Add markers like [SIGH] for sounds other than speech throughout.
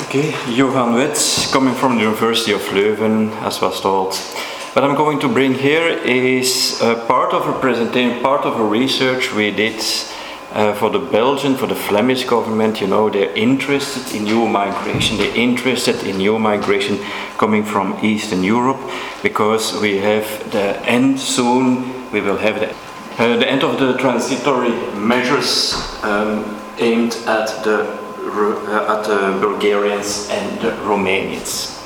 Okay, Johan Wets, coming from the University of Leuven, as was told. What I'm going to bring here is part of a presentation, part of a research we did uh, for the Belgian, for the Flemish government. You know, they're interested in new migration. They're interested in new migration coming from Eastern Europe because we have the end soon. We will have the, uh, the end of the transitory measures um, aimed at the at the Bulgarians and the Romanians.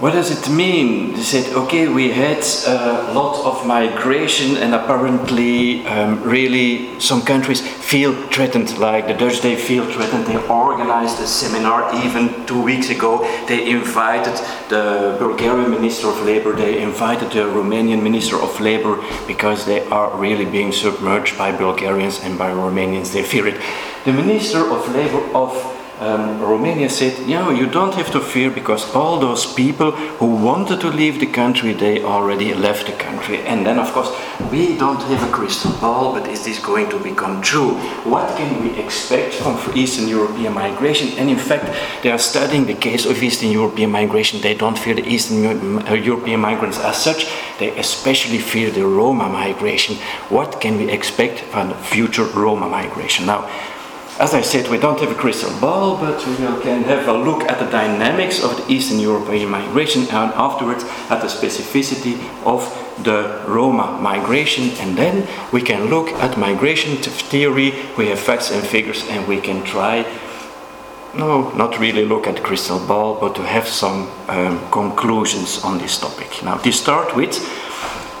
What does it mean? They said, okay, we had a lot of migration, and apparently, um, really, some countries feel threatened. Like the Dutch, they feel threatened. They organized a seminar even two weeks ago. They invited the Bulgarian Minister of Labor, they invited the Romanian Minister of Labor because they are really being submerged by Bulgarians and by Romanians. They fear it. The Minister of Labor of um, Romania said, you know, you don't have to fear because all those people who wanted to leave the country, they already left the country. And then, of course, we don't have a crystal ball, but is this going to become true? What can we expect from Eastern European migration? And in fact, they are studying the case of Eastern European migration. They don't fear the Eastern uh, European migrants as such, they especially fear the Roma migration. What can we expect from the future Roma migration? Now, as I said, we don't have a crystal ball, but we can have a look at the dynamics of the Eastern European migration and afterwards at the specificity of the Roma migration. And then we can look at migration theory, we have facts and figures, and we can try, no, not really look at the crystal ball, but to have some um, conclusions on this topic. Now, to start with,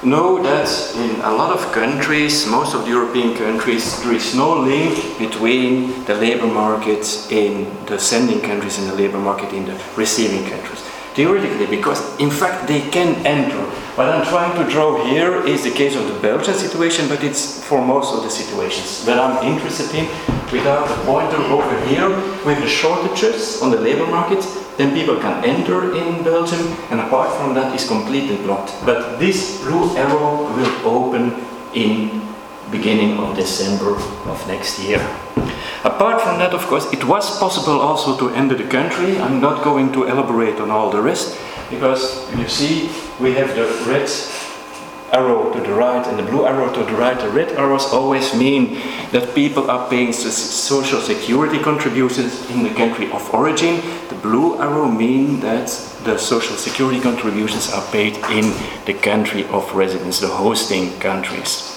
know that in a lot of countries, most of the European countries, there is no link between the labor market in the sending countries and the labor market in the receiving countries. Theoretically, because in fact they can enter. What I'm trying to draw here is the case of the Belgian situation, but it's for most of the situations that I'm interested in. Without the pointer over here, with the shortages on the labor market, then people can enter in Belgium, and apart from that, is completely blocked. But this blue arrow will open in beginning of December of next year. Apart from that, of course, it was possible also to enter the country. I'm not going to elaborate on all the rest, because you see, we have the red arrow to the right and the blue arrow to the right. The red arrows always mean that people are paying social security contributions in the country of origin. The blue arrow mean that the social security contributions are paid in the country of residence, the hosting countries.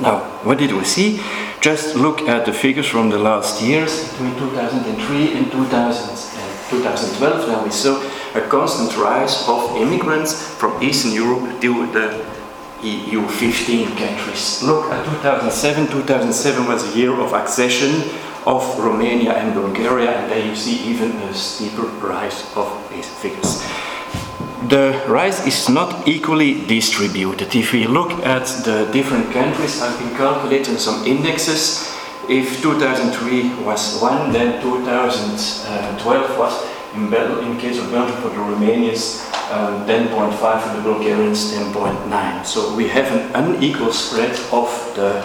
Now, what did we see? Just look at the figures from the last years, between 2003 and 2012, uh, then we saw a constant rise of immigrants from Eastern Europe due to the EU 15 countries. Look at 2007. 2007 was a year of accession of Romania and Bulgaria, and there you see even a steeper rise of these figures. The rise is not equally distributed. If we look at the different countries, I've been calculating some indexes. If 2003 was 1, then 2012 was, in, in case of Belgium for the Romanians, um, 10.5 for the Bulgarians, 10.9. So we have an unequal spread of the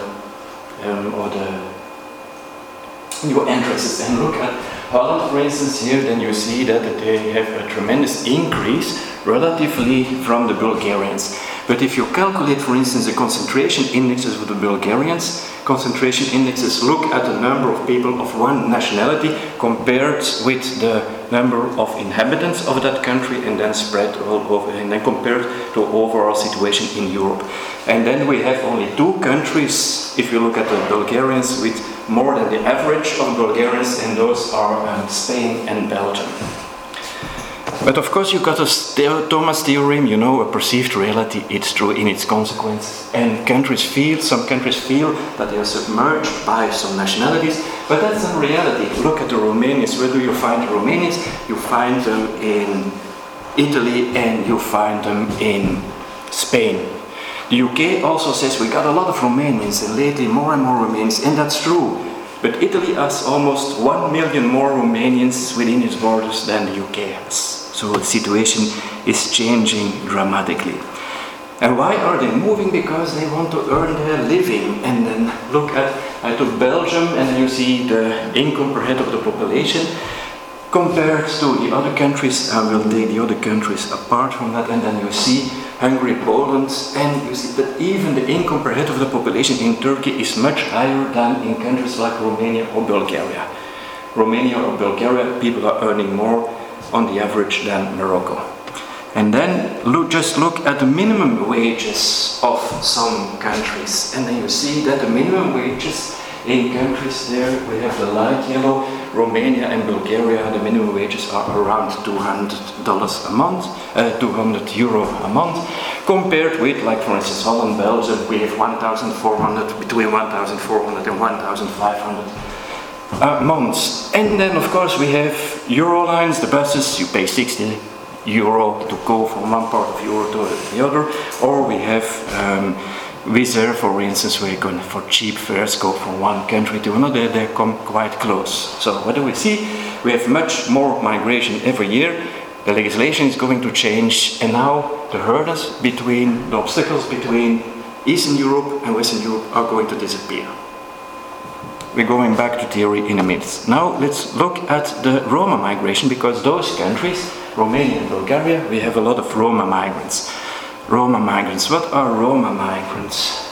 um, of the new entrances. And look at Holland, for instance, here, then you see that they have a tremendous increase relatively from the Bulgarians. But if you calculate, for instance, the concentration indexes of the Bulgarians, concentration indexes look at the number of people of one nationality compared with the number of inhabitants of that country and then spread all over and then compared to overall situation in Europe. And then we have only two countries, if you look at the Bulgarians, with more than the average of Bulgarians, and those are um, Spain and Belgium. But of course, you got a Thomas theorem, you know, a perceived reality, it's true in its consequences. And countries feel, some countries feel that they are submerged by some nationalities, but that's not reality. Look at the Romanians. Where do you find the Romanians? You find them in Italy and you find them in Spain. The UK also says we got a lot of Romanians and lately more and more Romanians, and that's true. But Italy has almost one million more Romanians within its borders than the UK has. So the situation is changing dramatically. And why are they moving? Because they want to earn their living. And then look at, took Belgium, and then you see the income per head of the population. compared to the other countries, I will take the other countries apart from that, and then you see Hungary, Poland, and you see that even the income per head of the population in Turkey is much higher than in countries like Romania or Bulgaria. Romania or Bulgaria, people are earning more on the average than Morocco. And then look, just look at the minimum wages of some countries, and then you see that the minimum wages in countries there, we have the light yellow, Romania and Bulgaria, the minimum wages are around $200 a month, uh, 200 euro a month, compared with, like for instance, Holland, Belgium, we have 1,400, between 1,400 and 1,500 uh, months. And then, of course, we have Eurolines, the buses, you pay 60 euro to go from one part of Europe to the other, or we have um, Wizz Air, for instance, we're going for cheap fares, go from one country to another, they come quite close. So what do we see? We have much more migration every year. The legislation is going to change, and now the hurdles between, the obstacles between Eastern Europe and Western Europe are going to disappear. We're going back to theory in a minute. Now let's look at the Roma migration because those countries, Romania and Bulgaria, we have a lot of Roma migrants. Roma migrants. What are Roma migrants?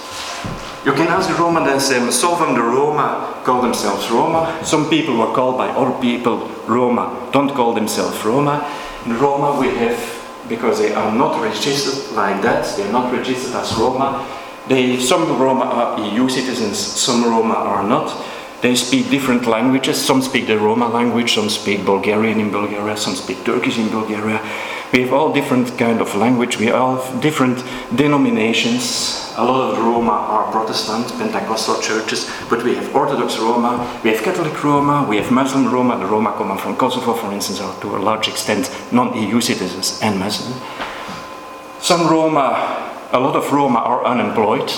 You can ask the Roma themselves. Some of the Roma, call themselves Roma. Some people were called by other people Roma, don't call themselves Roma. In Roma, we have, because they are not registered like that, they're not registered as Roma. They, some Roma are EU citizens, some Roma are not. They speak different languages. Some speak the Roma language, some speak Bulgarian in Bulgaria, some speak Turkish in Bulgaria. We have all different kind of language. We have different denominations. A lot of Roma are Protestant, Pentecostal churches, but we have Orthodox Roma, we have Catholic Roma, we have Muslim Roma. The Roma coming from Kosovo, for instance, are to a large extent non-EU citizens and Muslim. Some Roma, a lot of Roma are unemployed.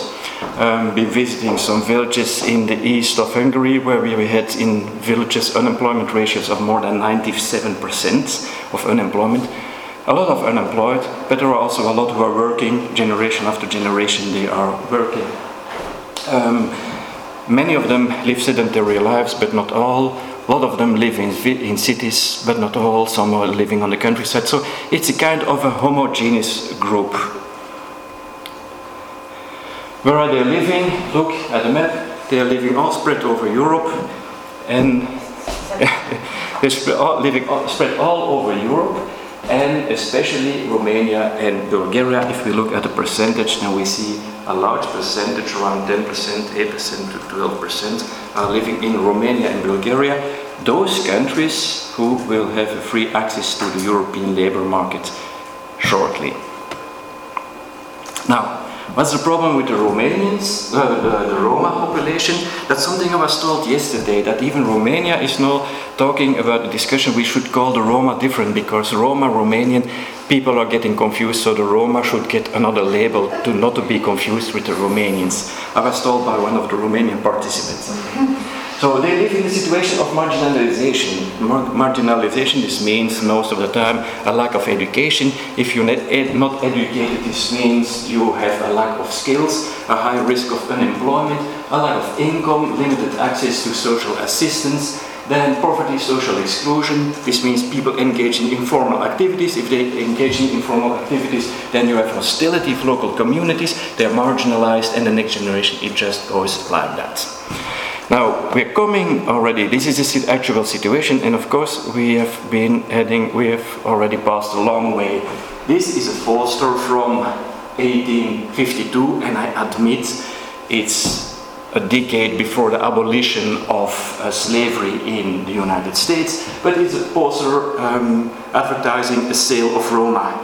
Um, been visiting some villages in the east of Hungary where we had in villages unemployment ratios of more than 97% of unemployment a lot of unemployed, but there are also a lot who are working, generation after generation, they are working. Um, many of them live sedentary lives, but not all. A lot of them live in, in cities, but not all. Some are living on the countryside. So it's a kind of a homogeneous group. Where are they living? Look at the map. They are living all spread over Europe, and [LAUGHS] they're living all, spread all over Europe and especially Romania and Bulgaria. If we look at the percentage, now we see a large percentage, around 10%, 8% to 12%, are living in Romania and Bulgaria. Those countries who will have free access to the European labor market shortly. Now, What's the problem with the Romanians, uh, the, the, Roma population? That's something I was told yesterday, that even Romania is now talking about the discussion we should call the Roma different because Roma, Romanian, people are getting confused, so the Roma should get another label to not to be confused with the Romanians. I was told by one of the Romanian participants. [LAUGHS] So they live in a situation of marginalization. Mar marginalization, this means most of the time a lack of education. If you're not, ed not educated, this means you have a lack of skills, a high risk of unemployment, a lack of income, limited access to social assistance, then poverty, social exclusion. This means people engage in informal activities. If they engage in informal activities, then you have hostility of local communities. They're marginalized, and the next generation, it just goes like that. Now, we're coming already, this is the actual situation, and of course, we have been heading, we have already passed a long way. This is a poster from 1852, and I admit it's a decade before the abolition of uh, slavery in the United States, but it's a poster um, advertising a sale of Roma.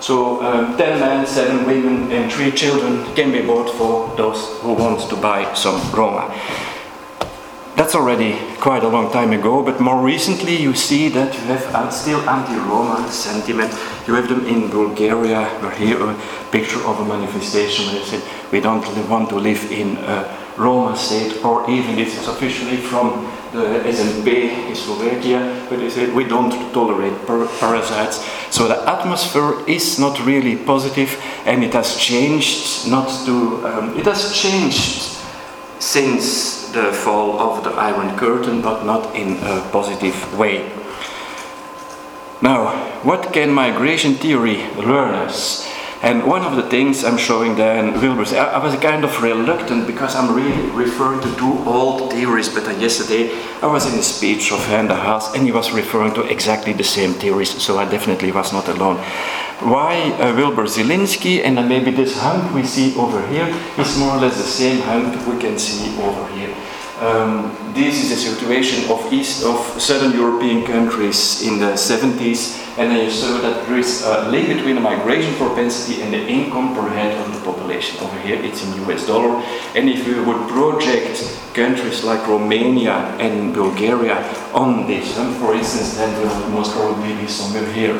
So um, 10 men, 7 women, and 3 children can be bought for those who want to buy some Roma. That's already quite a long time ago, but more recently you see that you have still anti-Roma sentiment. You have them in Bulgaria, where here a picture of a manifestation where they said we don't want to live in a Roma state, or even this is officially from the SNP in Slovakia, but they said we don't tolerate parasites. So the atmosphere is not really positive, and it has changed. Not to um, it has changed since the fall of the Iron Curtain, but not in a positive way. Now, what can migration theory learn us? And one of the things I'm showing there in Wilbur's, I, I, was kind of reluctant because I'm really referring to two old theories, but uh, yesterday I was in a speech of Hein de Haas and he was referring to exactly the same theories, so I definitely was not alone. Why uh, Wilbur Zelinsky and then maybe this hump we see over here is more or less the same hump we can see over here. Um, this is the situation of east of southern European countries in the 70s, and then you saw that there is a link between the migration propensity and the income per head of the population. Over here, it's in US dollar, and if we would project countries like Romania and Bulgaria on this, um, for instance, then there would most probably be somewhere here.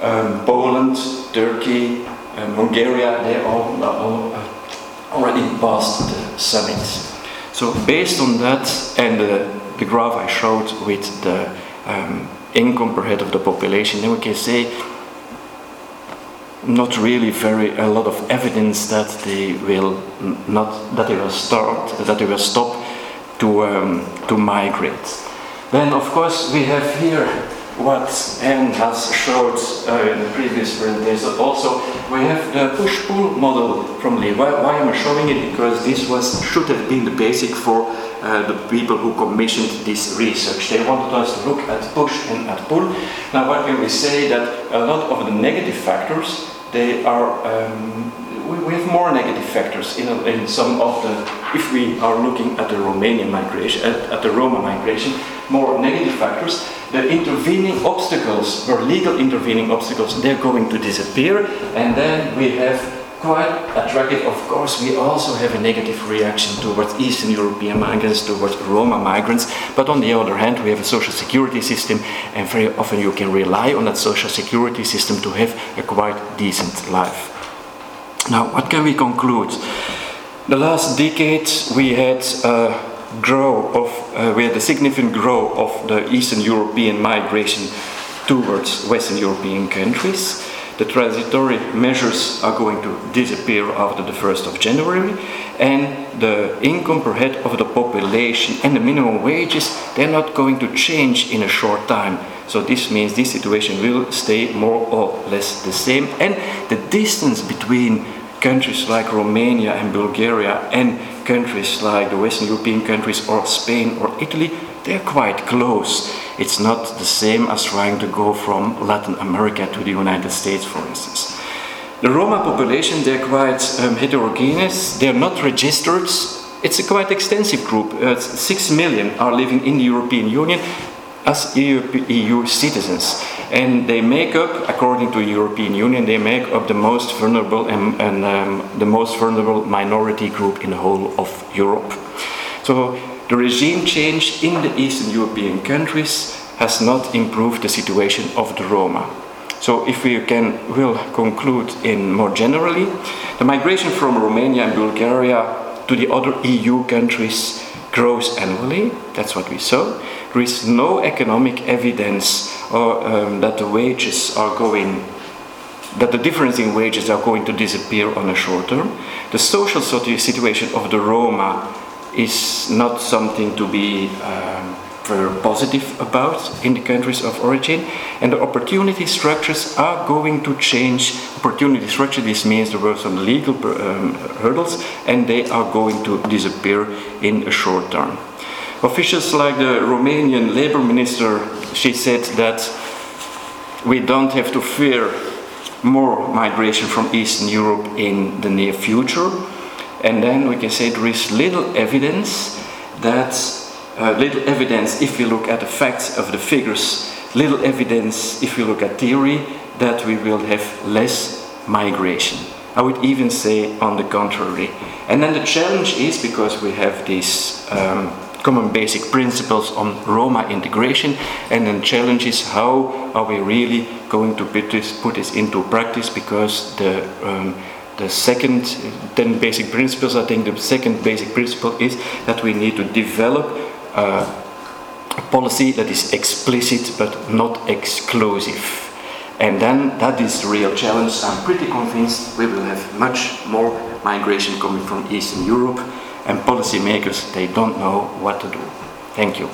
Um, Poland, Turkey, um, Hungary, they all, all uh, already passed the summit. So based on that and the, the graph I showed with the um, income per head of the population, then we can say not really very a lot of evidence that they will not that they will start that they will stop to um, to migrate. Then of course we have here what Anne has showed uh, in the previous presentation. Also, we have the push-pull model from Lee. Why, why, am I showing it? Because this was should have been the basic for uh, the people who commissioned this research. They wanted us to look at push and at pull. Now, what can we say? That a lot of the negative factors, they are um, we, have more negative factors in, in some of the, if we are looking at the Romanian migration, at, at the Roma migration, more negative factors, the intervening obstacles, or legal intervening obstacles, they're going to disappear, and then we have quite a attractive. Of course, we also have a negative reaction towards Eastern European migrants, towards Roma migrants. But on the other hand, we have a social security system, and very often you can rely on that social security system to have a quite decent life. Now, what can we conclude? The last decade we had a grow of, uh, we had a significant growth of the Eastern European migration towards Western European countries. The transitory measures are going to disappear after the 1st of January, and the income per head of the population and the minimum wages they're not going to change in a short time. So this means this situation will stay more or less the same, and the distance between countries like Romania and Bulgaria and countries like the Western European countries or Spain or Italy, they're quite close. It's not the same as trying to go from Latin America to the United States, for instance. The Roma population, they're quite um, heterogeneous, they're not registered. It's a quite extensive group. Uh, six million are living in the European Union as EU, EU citizens and they make up, according to the European Union, they make up the most vulnerable and, and um, the most vulnerable minority group in the whole of Europe. So the regime change in the Eastern European countries has not improved the situation of the Roma. So if we can will conclude in more generally, the migration from Romania and Bulgaria to the other EU countries grows annually. That's what we saw. There is no economic evidence or, um, that the wages are going, that the difference in wages are going to disappear on a short term. The social situation of the Roma is not something to be um, very positive about in the countries of origin, and the opportunity structures are going to change. Opportunity structure, this means there were some legal um, hurdles, and they are going to disappear in a short term. Officials like the Romanian labor minister, she said that we don't have to fear more migration from Eastern Europe in the near future. And then we can say there is little evidence that, uh, little evidence if we look at the facts of the figures, little evidence if we look at theory that we will have less migration. I would even say on the contrary. And then the challenge is because we have this um, common basic principles on Roma integration and then challenges how are we really going to put this, put this into practice because the um, the second 10 basic principles, I think the second basic principle is that we need to develop a policy that is explicit but not exclusive. And then that is the real challenge. I'm pretty convinced we will have much more migration coming from Eastern Europe and policymakers, they don't know what to do. Thank you.